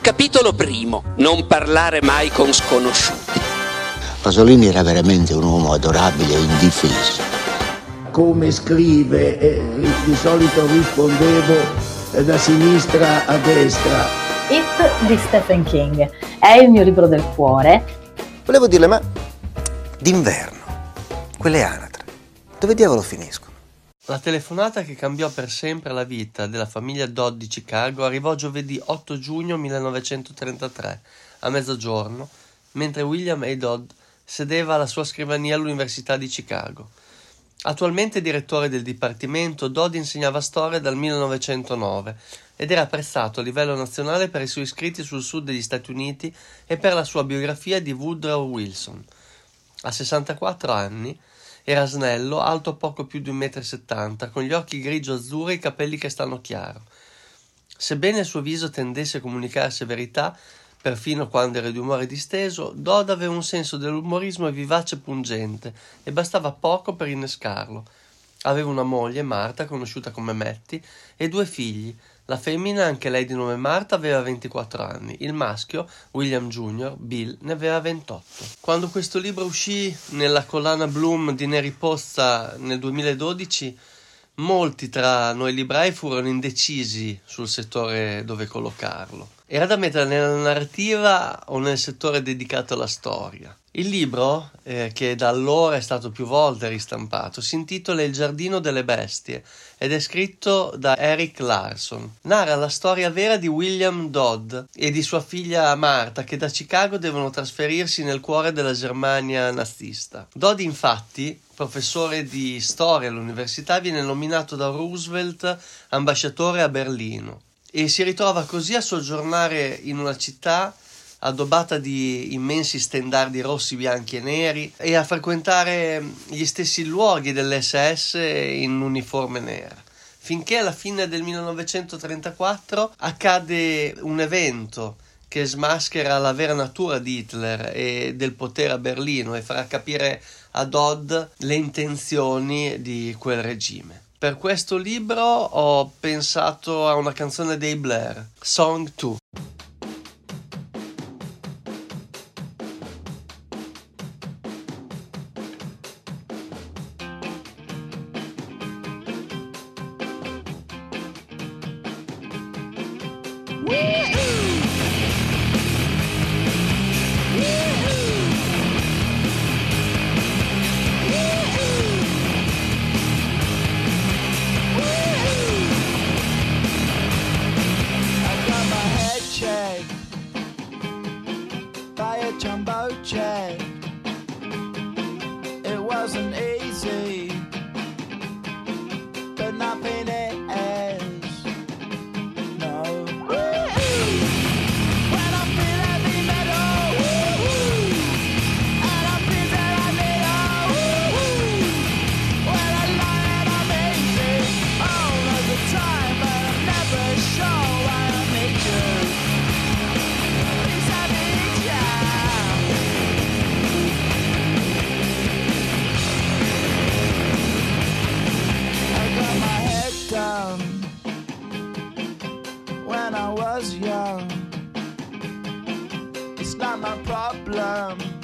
Capitolo primo. Non parlare mai con sconosciuti. Pasolini era veramente un uomo adorabile e indifeso. Come scrive, eh, di solito rispondevo eh, da sinistra a destra. It di Stephen King è il mio libro del cuore. Volevo dirle, ma d'inverno, quelle anatre, dove diavolo finiscono? La telefonata che cambiò per sempre la vita della famiglia Dodd di Chicago arrivò giovedì 8 giugno 1933 a mezzogiorno, mentre William A. Dodd sedeva alla sua scrivania all'Università di Chicago. Attualmente direttore del dipartimento, Dodd insegnava storia dal 1909 ed era apprezzato a livello nazionale per i suoi scritti sul sud degli Stati Uniti e per la sua biografia di Woodrow Wilson. A 64 anni era snello, alto poco più di 1,70 m, con gli occhi grigio-azzurri e i capelli che stanno chiaro. Sebbene il suo viso tendesse a comunicare severità, perfino quando era di umore disteso, Dodd aveva un senso dell'umorismo vivace e pungente, e bastava poco per innescarlo. Aveva una moglie, Marta, conosciuta come Matty, e due figli, la femmina, anche lei di nome Marta, aveva 24 anni. Il maschio, William Jr., Bill, ne aveva 28. Quando questo libro uscì nella collana Bloom di Neri Pozza nel 2012, molti tra noi librai furono indecisi sul settore dove collocarlo. Era da mettere nella narrativa o nel settore dedicato alla storia. Il libro, eh, che da allora è stato più volte ristampato, si intitola Il giardino delle bestie ed è scritto da Eric Larson. Narra la storia vera di William Dodd e di sua figlia Marta che da Chicago devono trasferirsi nel cuore della Germania nazista. Dodd infatti professore di storia all'università, viene nominato da Roosevelt ambasciatore a Berlino e si ritrova così a soggiornare in una città addobbata di immensi stendardi rossi, bianchi e neri e a frequentare gli stessi luoghi dell'SS in uniforme nera. Finché alla fine del 1934 accade un evento che smaschera la vera natura di Hitler e del potere a Berlino e farà capire a Dodd le intenzioni di quel regime. Per questo libro ho pensato a una canzone dei Blair, Song 2. It's not my problem.